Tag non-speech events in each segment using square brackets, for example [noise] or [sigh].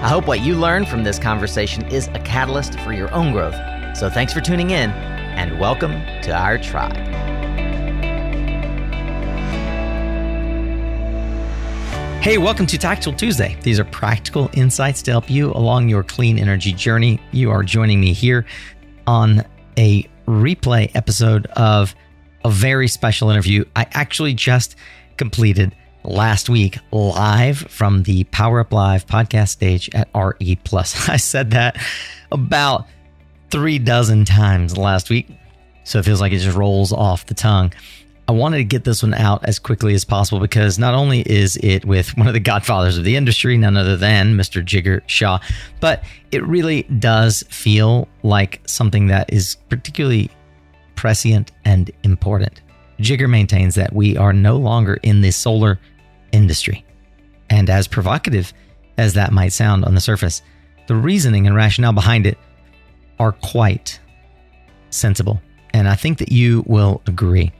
I hope what you learn from this conversation is a catalyst for your own growth. So thanks for tuning in and welcome to our tribe. Hey, welcome to Tactical Tuesday. These are practical insights to help you along your clean energy journey. You are joining me here on a replay episode of a very special interview I actually just completed last week live from the Power Up Live podcast stage at RE Plus. [laughs] I said that about three dozen times last week, so it feels like it just rolls off the tongue. I wanted to get this one out as quickly as possible because not only is it with one of the godfathers of the industry, none other than Mr. Jigar Shah, but it really does feel like something that is particularly prescient and important. Jigar maintains that we are no longer in the solar industry. And as provocative as that might sound on the surface, the reasoning and rationale behind it are quite sensible. And I think that you will agree.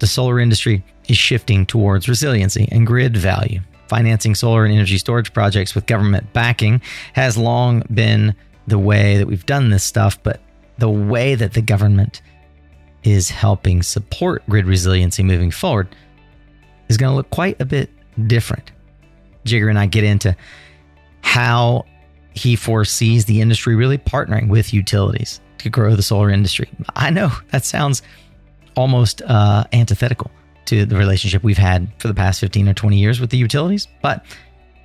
The solar industry is shifting towards resiliency and grid value. Financing solar and energy storage projects with government backing has long been the way that we've done this stuff, but the way that the government is helping support grid resiliency moving forward is going to look quite a bit different. Jigar and I get into how he foresees the industry really partnering with utilities to grow the solar industry. I know that sounds almost uh, antithetical to the relationship we've had for the past 15 or 20 years with the utilities, but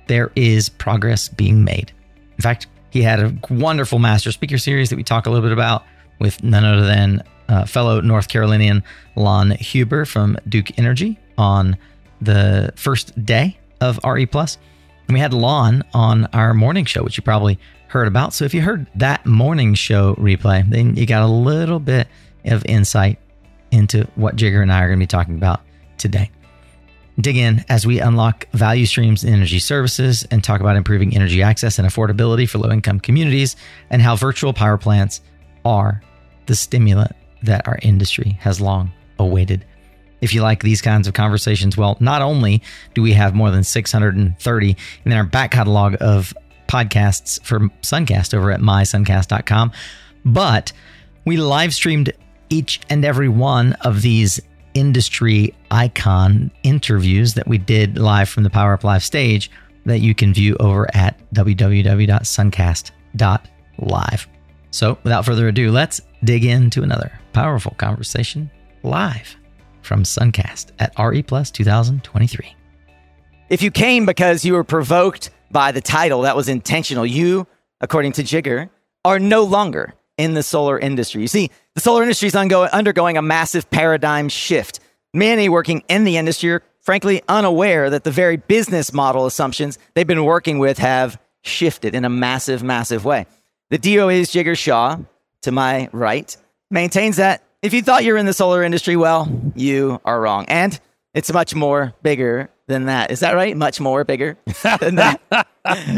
there is progress being made. In fact, he had a wonderful master speaker series that we talk a little bit about with none other than uh, fellow North Carolinian Lon Huber from Duke Energy on the first day of RE Plus. And we had Lon on our morning show, which you probably heard about. So if you heard that morning show replay, then you got a little bit of insight into what Jigar and I are going to be talking about today. Dig in as we unlock value streams in energy services and talk about improving energy access and affordability for low income communities and how virtual power plants are the stimulant that our industry has long awaited. If you like these kinds of conversations, well, not only do we have more than 630 in our back catalog of podcasts for Suncast over at mysuncast.com, but we live streamed each and every one of these industry icon interviews that we did live from the Power Up Live stage that you can view over at www.suncast.live. So, without further ado, let's dig into another powerful conversation live from Suncast at RE Plus 2023. If you came because you were provoked by the title, that was intentional. You, according to Jigar, are no longer in the solar industry. You see, the solar industry is undergoing a massive paradigm shift. Many working in the industry are frankly unaware that the very business model assumptions they've been working with have shifted in a massive, massive way. The DOE's Jigar Shah, to my right, maintains that if you thought you were in the solar industry, well, you are wrong. And it's much more bigger than that. Is that right? Much more bigger [laughs] than that. [laughs]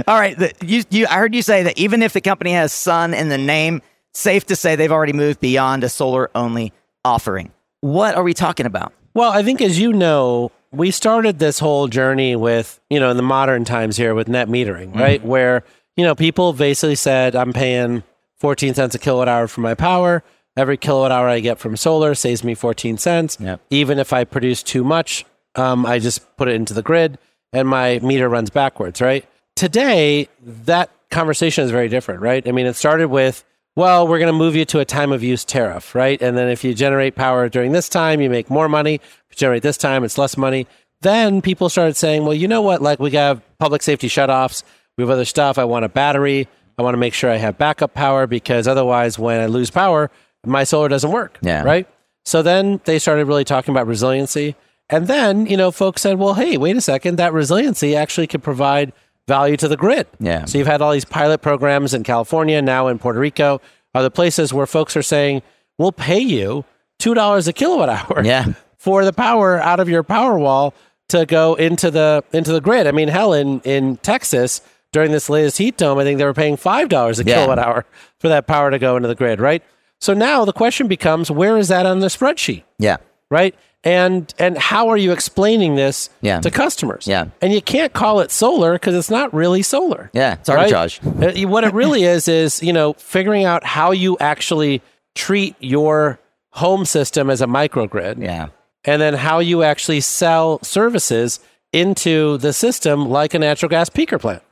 All right. The, you, you, I heard you say that even if the company has sun in the name, safe to say they've already moved beyond a solar only offering. What are we talking about? Well, I think as you know, we started this whole journey with, you know, in the modern times here with net metering, right? Mm-hmm. Where, you know, people basically said, I'm paying 14 cents a kilowatt hour for my power. Every kilowatt hour I get from solar saves me 14 cents. Yep. Even if I produce too much, um, I just put it into the grid and my meter runs backwards, right? Today, that conversation is very different, right? I mean, it started with, well, we're going to move you to a time of use tariff, right? And then if you generate power during this time, you make more money. If you generate this time, it's less money. Then people started saying, well, you know what? Like we have public safety shutoffs. We have other stuff. I want a battery. I want to make sure I have backup power because otherwise, when I lose power, my solar doesn't work. Yeah. Right. So then they started really talking about resiliency. And then, you know, folks said, well, hey, wait a second, that resiliency actually could provide value to the grid. Yeah. So you've had all these pilot programs in California, now in Puerto Rico, are the places where folks are saying, we'll pay you $2 a kilowatt hour Yeah. [laughs] for the power out of your power wall to go into the into the grid. I mean, hell, in, in Texas during this latest heat dome, I think they were paying five dollars a Yeah. kilowatt hour for that power to go into the grid, right? So now the question becomes, where is that on the spreadsheet, Yeah. right? And and how are you explaining this Yeah. to customers? Yeah. and you can't call it solar because it's not really solar. Yeah. It's right? arbitrage. Uh, what it really is is you know figuring out how you actually treat your home system as a microgrid Yeah. and then how you actually sell services into the system like a natural gas peaker plant.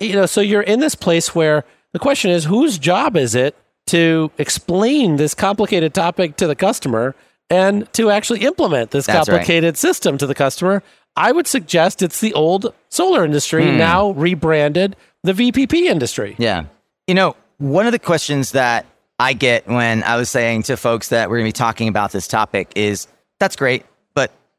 You know, so you're in this place where the question is whose job is it to explain this complicated topic to the customer and to actually implement this That's right. complicated system to the customer? I would suggest it's the old solar industry hmm. now rebranded the VPP industry. Yeah. You know, one of the questions that I get when I was saying to folks that we're going to be talking about this topic is that's great,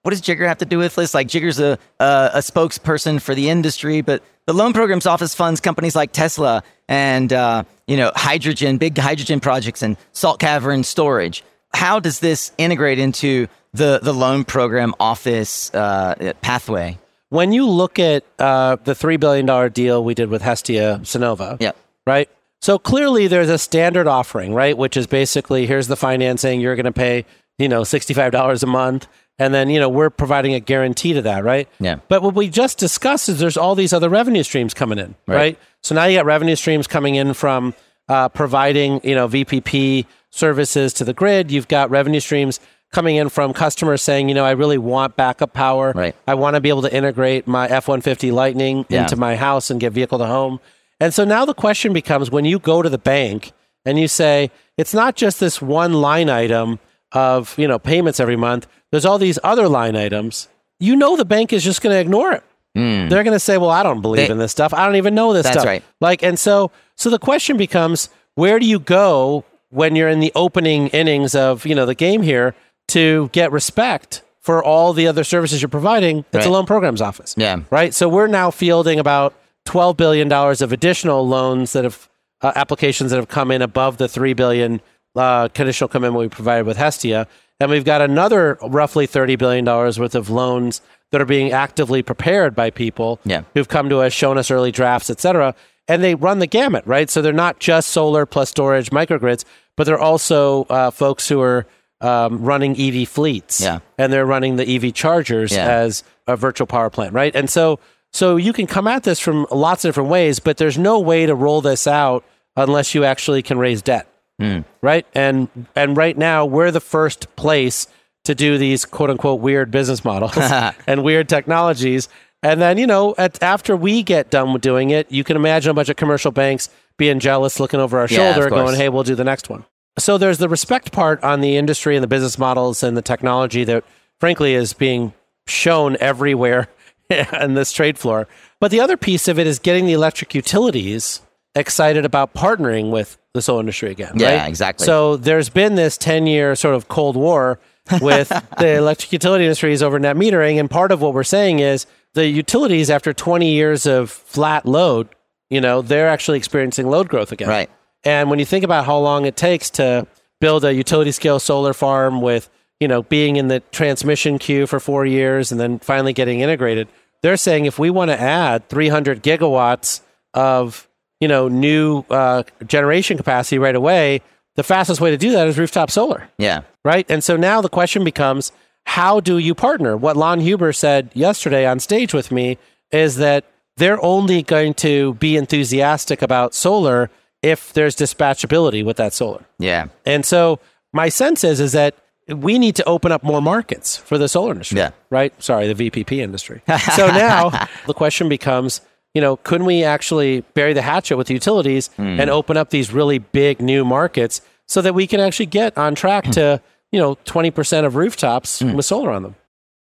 what does Jigar have to do with this? Like, Jigar's a, a, a spokesperson for the industry, but the loan programs office funds companies like Tesla and, uh, you know, hydrogen, big hydrogen projects and salt cavern storage. How does this integrate into the, the loan program office uh, pathway? When you look at uh, the $3 billion deal we did with Hestia Sunnova, Yeah. right? So clearly there's a standard offering, right? Which is basically here's the financing, you're going to pay, you know, $65 a month. And then, you know, we're providing a guarantee to that, right? Yeah. But what we just discussed is there's all these other revenue streams coming in, right? Right. So now you got revenue streams coming in from uh, providing, you know, VPP services to the grid. You've got revenue streams coming in from customers saying, you know, I really want backup power. Right. I want to be able to integrate my F 150 Lightning Yeah. into my house and get vehicle to home. And so now the question becomes when you go to the bank and you say, it's not just this one line item of, you know, payments every month, there's all these other line items, you know, the bank is just going to ignore it. They're going to say, well, I don't believe They- in this stuff. I don't even know this That's stuff. right. Like, and so, so the question becomes, where do you go when you're in the opening innings of, you know, the game here to get respect for all the other services you're providing? It's a loan programs office Yeah. right? So we're now fielding about twelve billion dollars of additional loans that have uh, applications that have come in above the three billion uh, conditional commitment we provided with Hestia, and we've got another roughly thirty billion dollars worth of loans that are being actively prepared by people Yeah. who've come to us, shown us early drafts, et cetera. And they run the gamut, right? So they're not just solar plus storage microgrids, but they're also uh, folks who are um, running EV fleets Yeah. and they're running the EV chargers Yeah. as a virtual power plant, right? And so so you can come at this from lots of different ways, but there's no way to roll this out unless you actually can raise debt. Mm. Right? And and right now we're the first place to do these quote unquote weird business models [laughs] [laughs] and weird technologies. And then, you know, at, after we get done with doing it, you can imagine a bunch of commercial banks being jealous, looking over our Yeah, shoulder, going, hey, we'll do the next one. So there's the respect part on the industry and the business models and the technology that, frankly, is being shown everywhere [laughs] in this trade floor. But the other piece of it is getting the electric utilities excited about partnering with the solar industry again. Yeah, right? exactly. So there's been this 10 year sort of Cold War [laughs] with the electric utility industries over net metering. And part of what we're saying is the utilities, after 20 years of flat load, you know, they're actually experiencing load growth again. Right. And when you think about how long it takes to build a utility scale solar farm with, you know, being in the transmission queue for four years and then finally getting integrated, they're saying if we want to add 300 gigawatts of, you know, new uh, generation capacity right away, the fastest way to do that is rooftop solar Yeah. right? And so now the question becomes, how do you partner? What Lon Huber said yesterday on stage with me is that they're only going to be enthusiastic about solar if there's dispatchability with that solar. Yeah. And so my sense is is that we need to open up more markets for the solar industry. Yeah. Right? Sorry, the VPP industry. so now [laughs] the question becomes, you know, couldn't we actually bury the hatchet with the utilities and hmm. open up these really big new markets so that we can actually get on track hmm. to, you know, 20% of rooftops hmm. with solar on them?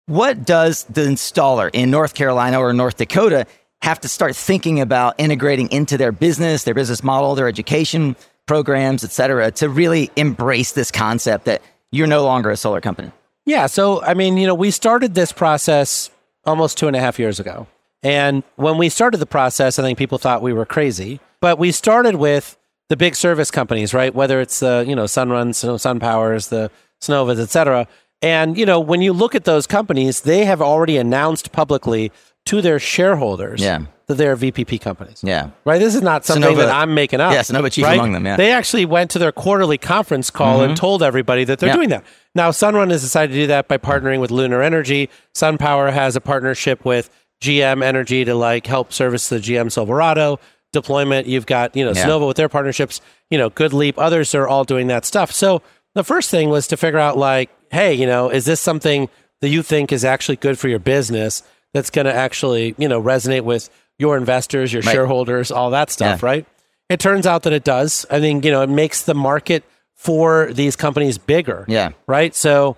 What does the installer in North Carolina or North Dakota have to start thinking about integrating into their business, their business model, their education programs, et cetera, to really embrace this concept that you're no longer a solar company? Yeah. So, I mean, you know, we started this process almost two and a half years ago. And when we started the process, I think people thought we were crazy. But we started with the big service companies, right? Whether it's the you know Sunruns, SunPowers, the Sunnovas, et cetera. And you know when you look at those companies, they have already announced publicly to their shareholders Yeah. that they're VPP companies. Yeah. Right. This is not something Sunnova- that I'm making up. Yeah, Sunnova chief right? among them, yeah. They actually went to their quarterly conference call and mm-hmm. told everybody that they're Yeah. doing that. Now, Sunrun has decided to do that by partnering with Lunar Energy. SunPower has a partnership with GM Energy to like help service the GM Silverado deployment. You've got you know Yeah. Sunnova with their partnerships. You know, GoodLeap. Others are all doing that stuff. So the first thing was to figure out like, hey, you know, is this something that you think is actually good for your business? That's going to actually you know resonate with your investors, your Right. shareholders, all that stuff, Yeah. right? It turns out that it does. I think, you know, it makes the market for these companies bigger. Yeah. Right. So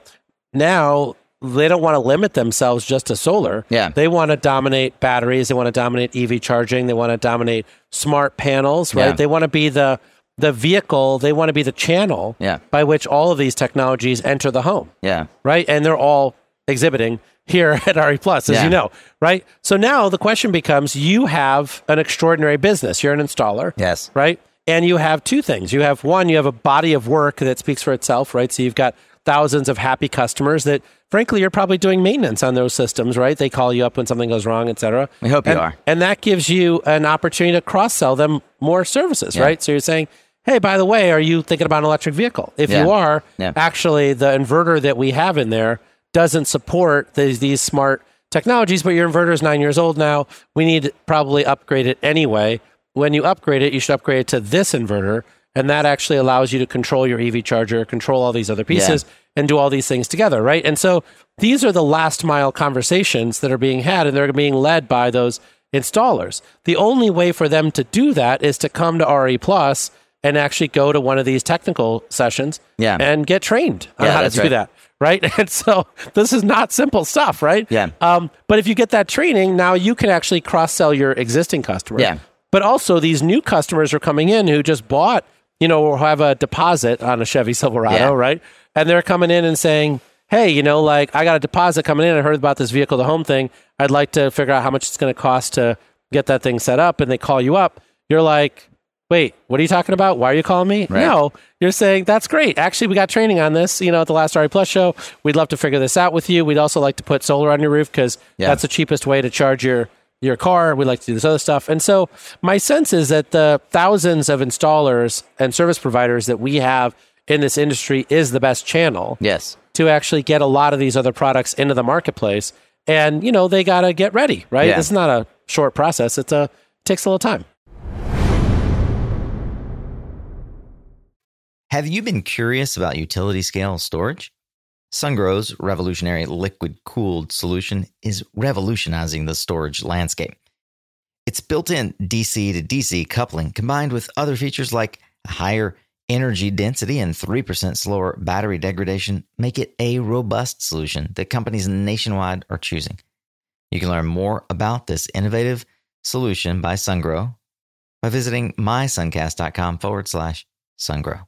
now they don't want to limit themselves just to solar. Yeah. They want to dominate batteries. They want to dominate EV charging. They want to dominate smart panels, right? Yeah. They want to be the the vehicle, they want to be the channel Yeah. by which all of these technologies enter the home Yeah. right? And they're all exhibiting here at RE Plus, as Yeah. you know, right? So now the question becomes: you have an extraordinary business. You're an installer, Yes. right? And you have two things. You have one, you have a body of work that speaks for itself, right? So you've got thousands of happy customers that, frankly, you're probably doing maintenance on those systems, right? They call you up when something goes wrong, etc cetera. We hope you are. And that gives you an opportunity to cross sell them more services, Yeah. right? So you're saying, hey, by the way, are you thinking about an electric vehicle? If Yeah. you are, Yeah. actually the inverter that we have in there doesn't support these, these smart technologies, but your inverter is nine years old now. We need to probably upgrade it anyway. When you upgrade it, you should upgrade it to this inverter. And that actually allows you to control your EV charger, control all these other pieces, and do all these things together, right? And so these are the last mile conversations that are being had, and they're being led by those installers. The only way for them to do that is to come to RE Plus and actually go to one of these technical sessions Yeah. and get trained on Yeah, how to do right. that. Right. [laughs] And so this is not simple stuff, right? Yeah. Um, but if you get that training, now you can actually cross sell your existing customers. Yeah. But also these new customers are coming in who just bought, you know, or have a deposit on a Chevy Silverado, Yeah. right? And they're coming in and saying, Hey, you know, like I got a deposit coming in. I heard about this vehicle to home thing. I'd like to figure out how much it's going to cost to get that thing set up. And they call you up. You're like, wait, what are you talking about? Why are you calling me? Right. No, you're saying that's great. Actually, we got training on this, you know, at the last RE Plus show. We'd love to figure this out with you. We'd also like to put solar on your roof because Yeah. that's the cheapest way to charge your your car. We like to do this other stuff. And so my sense is that the thousands of installers and service providers that we have in this industry is the best channel Yes. to actually get a lot of these other products into the marketplace. And, you know, they got to get ready, right? Yeah. It's not a short process. It's a, it takes a little time. Have you been curious about utility scale storage? SunGrow's revolutionary liquid cooled solution is revolutionizing the storage landscape. Its built in DC to DC coupling combined with other features like higher energy density and 3% slower battery degradation make it a robust solution that companies nationwide are choosing. You can learn more about this innovative solution by SunGrow by visiting mysuncast.com forward slash sungrow.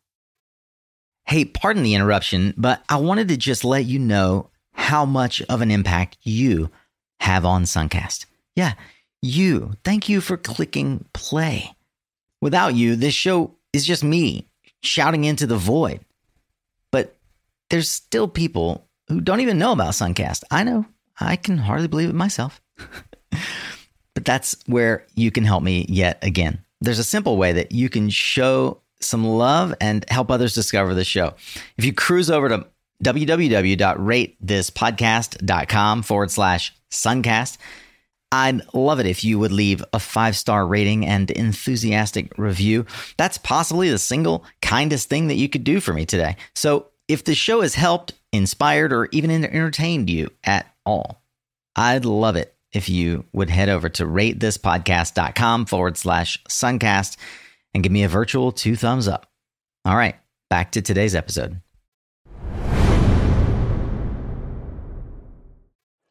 Hey, pardon the interruption, but I wanted to just let you know how much of an impact you have on Suncast. Yeah, you. Thank you for clicking play. Without you, this show is just me shouting into the void. But there's still people who don't even know about Suncast. I know. I can hardly believe it myself. [laughs] but that's where you can help me yet again. There's a simple way that you can show some love and help others discover the show. If you cruise over to www.ratethispodcast.com forward slash suncast, I'd love it if you would leave a five star rating and enthusiastic review. That's possibly the single kindest thing that you could do for me today. So if the show has helped, inspired, or even entertained you at all, I'd love it if you would head over to ratethispodcast.com forward slash suncast and give me a virtual two thumbs up. All right, back to today's episode.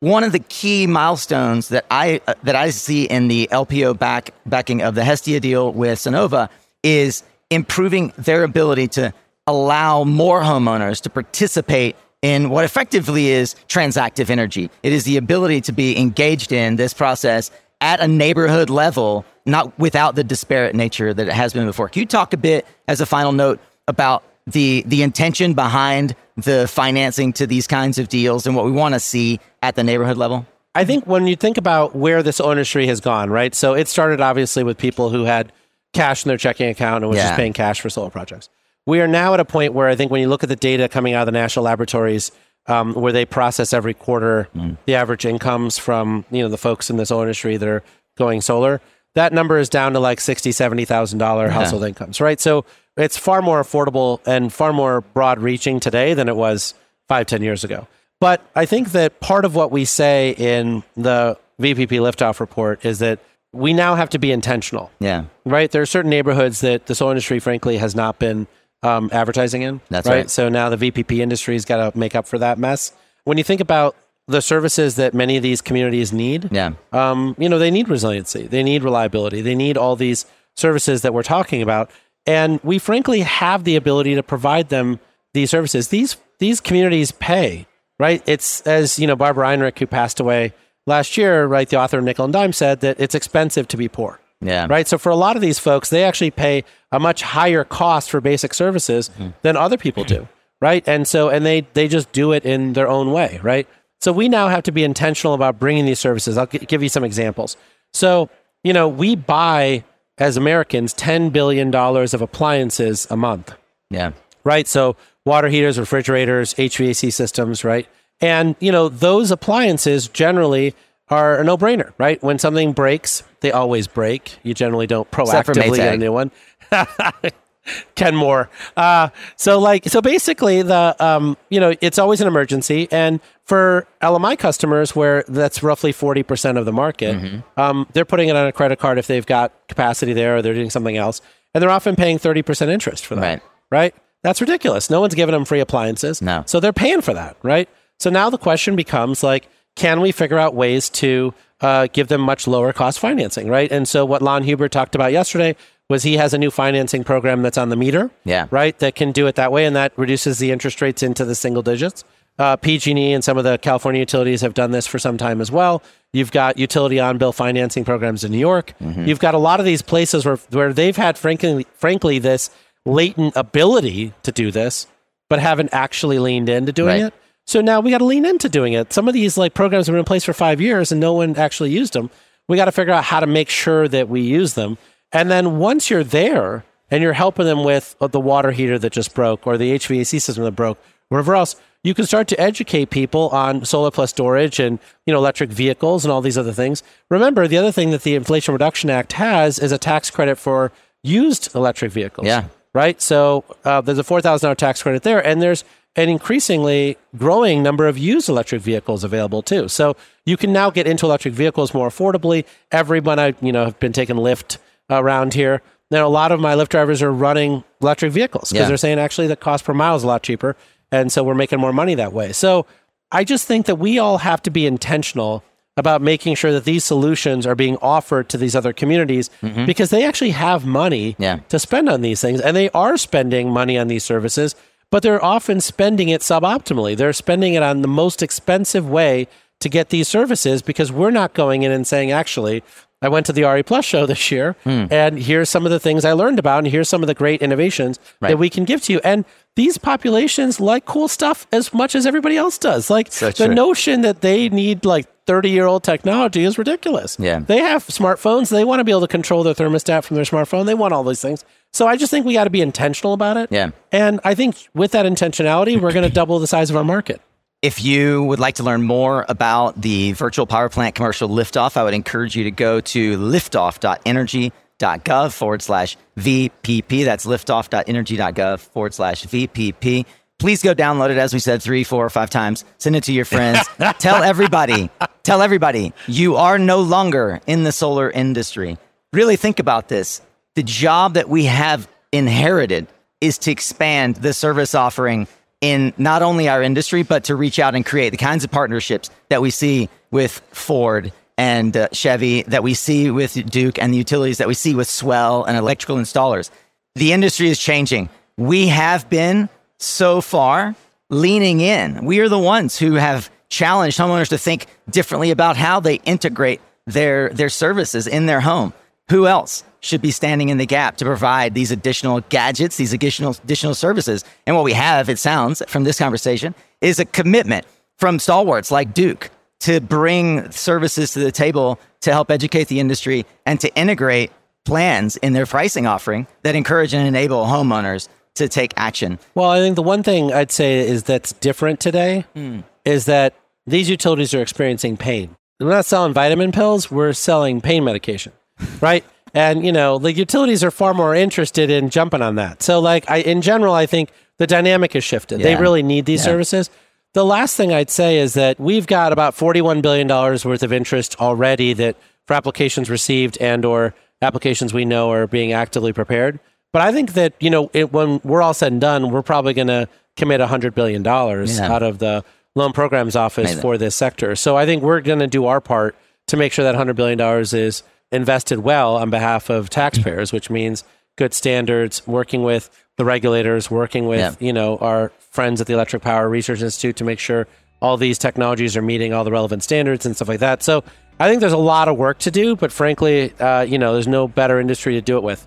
One of the key milestones that I uh, that I see in the LPO back backing of the Hestia deal with Sunnova is improving their ability to allow more homeowners to participate in what effectively is transactive energy. It is the ability to be engaged in this process at a neighborhood level not without the disparate nature that it has been before. Can you talk a bit as a final note about the the intention behind the financing to these kinds of deals and what we want to see at the neighborhood level? I think when you think about where this industry has gone, right? So it started obviously with people who had cash in their checking account and was Yeah. just paying cash for solar projects. We are now at a point where I think when you look at the data coming out of the national laboratories, um, where they process every quarter the average incomes from you know the folks in this industry that are going solar, that number is down to like sixty, seventy thousand dollar household incomes, right? So it's far more affordable and far more broad reaching today than it was five, ten years ago. But I think that part of what we say in the VPP liftoff report is that we now have to be intentional, Yeah. right? There are certain neighborhoods that the solar industry, frankly, has not been um, advertising in. That's right. So now the VPP industry's got to make up for that mess. When you think about the services that many of these communities need, Yeah. um, you know, they need resiliency, they need reliability, they need all these services that we're talking about, and we frankly have the ability to provide them these services. These these communities pay, right? It's as you know, Barbara Ehrenreich, who passed away last year, right? The author of Nickel and Dime said that it's expensive to be poor. Yeah. Right. So for a lot of these folks, they actually pay a much higher cost for basic services than other people do. Right. And so, and they, they just do it in their own way. Right. So we now have to be intentional about bringing these services. I'll gi- give you some examples. So, you know, we buy as Americans $10 billion of appliances a month Yeah. right? So water heaters, refrigerators, HVAC systems, right? And you know those appliances generally are a no-brainer, right? When something breaks, they always break. You generally don't proactively get a new one. [laughs] Ken Moore. Uh, so like, so basically, the um, you know, it's always an emergency, and for LMI customers, where that's roughly forty percent of the market, Mm-hmm. um, they're putting it on a credit card if they've got capacity there, or they're doing something else, and they're often paying thirty percent interest for that. Right. Right. That's ridiculous. No one's giving them free appliances. No. So they're paying for that, right? So now the question becomes like, can we figure out ways to uh, give them much lower cost financing, right? And so what Lon Huber talked about yesterday was he has a new financing program that's on the meter, Yeah. right? That can do it that way, and that reduces the interest rates into the single digits. Uh, PG&E and some of the California utilities have done this for some time as well. You've got utility on-bill financing programs in New York. You've got a lot of these places where where they've had, frankly, frankly, this latent ability to do this, but haven't actually leaned into doing Right. it. So now we got to lean into doing it. Some of these like programs have been in place for five years and no one actually used them. We got to figure out how to make sure that we use them. And then once you're there and you're helping them with uh, the water heater that just broke or the HVAC system that broke, whatever else, you can start to educate people on solar plus storage and you know electric vehicles and all these other things. Remember, the other thing that the Inflation Reduction Act has is a tax credit for used electric vehicles Yeah. right? So uh, there's a four thousand dollar tax credit there, and there's an increasingly growing number of used electric vehicles available too. So you can now get into electric vehicles more affordably. Everyone I you know have been taking Lyft around here. Now a lot of my Lyft drivers are running electric vehicles because Yeah. they're saying actually the cost per mile is a lot cheaper, and so we're making more money that way. So I just think that we all have to be intentional about making sure that these solutions are being offered to these other communities mm-hmm. because they actually have money Yeah. to spend on these things and they are spending money on these services but they're often spending it suboptimally they're spending it on the most expensive way to get these services because we're not going in and saying actually i went to the re plus show this year Hmm. and here's some of the things i learned about and here's some of the great innovations Right. that we can give to you and these populations like cool stuff as much as everybody else does like So the true. notion that they need like 30 year old technology is ridiculous Yeah. they have smartphones. They want to be able to control their thermostat from their smartphone. They want all these things. So I just think we got to be intentional about it. Yeah. And I think with that intentionality, we're going to [clears throat] double the size of our market. If you would like to learn more about the virtual power plant commercial liftoff, I would encourage you to go to liftoff.energy.gov forward slash VPP. That's liftoff.energy.gov forward slash VPP. Please go download it, as we said, three, four, or five times. Send it to your friends. [laughs] tell everybody, tell everybody, you are no longer in the solar industry. Really think about this. The job that we have inherited is to expand the service offering in not only our industry, but to reach out and create the kinds of partnerships that we see with Ford and uh, Chevy, that we see with Duke and the utilities that we see with Swell and electrical installers. The industry is changing. We have been so far leaning in. We are the ones who have challenged homeowners to think differently about how they integrate their, their services in their home. who else should be standing in the gap to provide these additional gadgets, these additional additional services? And what we have, it sounds from this conversation, is a commitment from stalwarts like Duke to bring services to the table to help educate the industry and to integrate plans in their pricing offering that encourage and enable homeowners to take action. Well, I think the one thing I'd say is that's different today mm. is that these utilities are experiencing pain. We're not selling vitamin pills, we're selling pain medication, [laughs] right? And you know, the utilities are far more interested in jumping on that. So, like, I in general, I think the dynamic has shifted. Yeah. They really need these yeah. services. The last thing I'd say is that we've got about forty-one billion dollars worth of interest already that for applications received and or applications we know are being actively prepared. But I think that you know, it, when we're all said and done, we're probably going to commit hundred billion dollars yeah. out of the loan programs office Amazing. for this sector. So I think we're going to do our part to make sure that hundred billion dollars is invested well on behalf of taxpayers, which means good standards, working with the regulators, working with yeah. you know our friends at the Electric Power Research Institute to make sure all these technologies are meeting all the relevant standards and stuff like that. So I think there's a lot of work to do, but frankly, uh, you know, there's no better industry to do it with.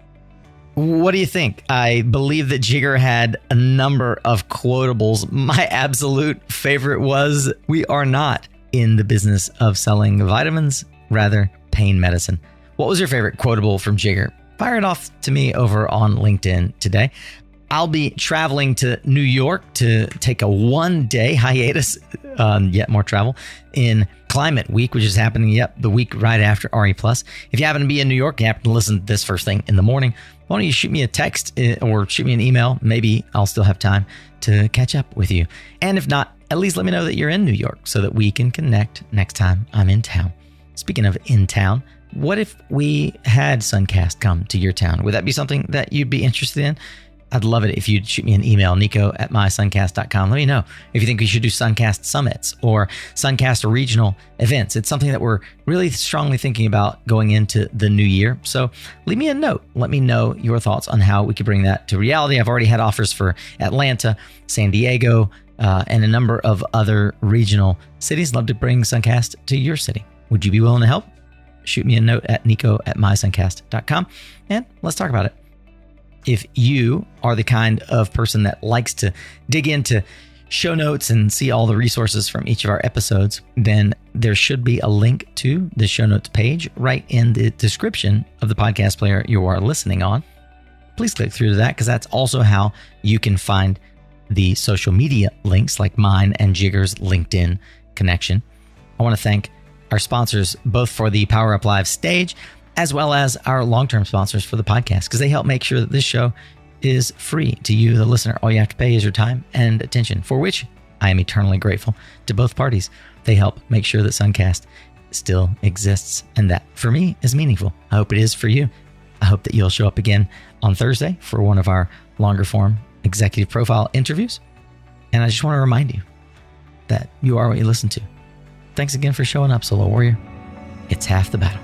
What do you think? I believe that Jigar had a number of quotables. My [laughs] absolute favorite was We are not in the business of selling vitamins, rather, pain medicine. What was your favorite quotable from Jigar? Fire it off to me over on LinkedIn today. I'll be traveling to New York to take a one day hiatus, um, yet more travel in Climate Week, which is happening, yep, the week right after RE Plus. If you happen to be in New York, you happen to listen to this first thing in the morning, why don't you shoot me a text eh, or shoot me an email? Maybe I'll still have time to catch up with you. And if not, at least let me know that you're in New York so that we can connect next time I'm in town. Speaking of in town, what if we had Suncast come to your town? Would that be something that you'd be interested in? I'd love it if you'd shoot me an email, nico at mysuncast.com. Let me know if you think we should do Suncast summits or Suncast regional events. It's something that we're really strongly thinking about going into the new year. So leave me a note. Let me know your thoughts on how we could bring that to reality. I've already had offers for Atlanta, San Diego, uh, and a number of other regional cities. Love to bring Suncast to your city. Would you be willing to help? Shoot me a note at nico at mysuncast.com and let's talk about it. If you are the kind of person that likes to dig into show notes and see all the resources from each of our episodes, then there should be a link to the show notes page right in the description of the podcast player you are listening on. Please click through to that because that's also how you can find the social media links like mine and Jigar's LinkedIn connection. I want to thank our sponsors both for the Power Up Live stage as well as our long term sponsors for the podcast, because they help make sure that this show is free to you, the listener. All you have to pay is your time and attention, for which I am eternally grateful to both parties. They help make sure that Suncast still exists, and that for me is meaningful. I hope it is for you. I hope that you'll show up again on Thursday for one of our longer form executive profile interviews. And I just want to remind you that you are what you listen to. Thanks again for showing up, Solar Warrior. It's half the battle.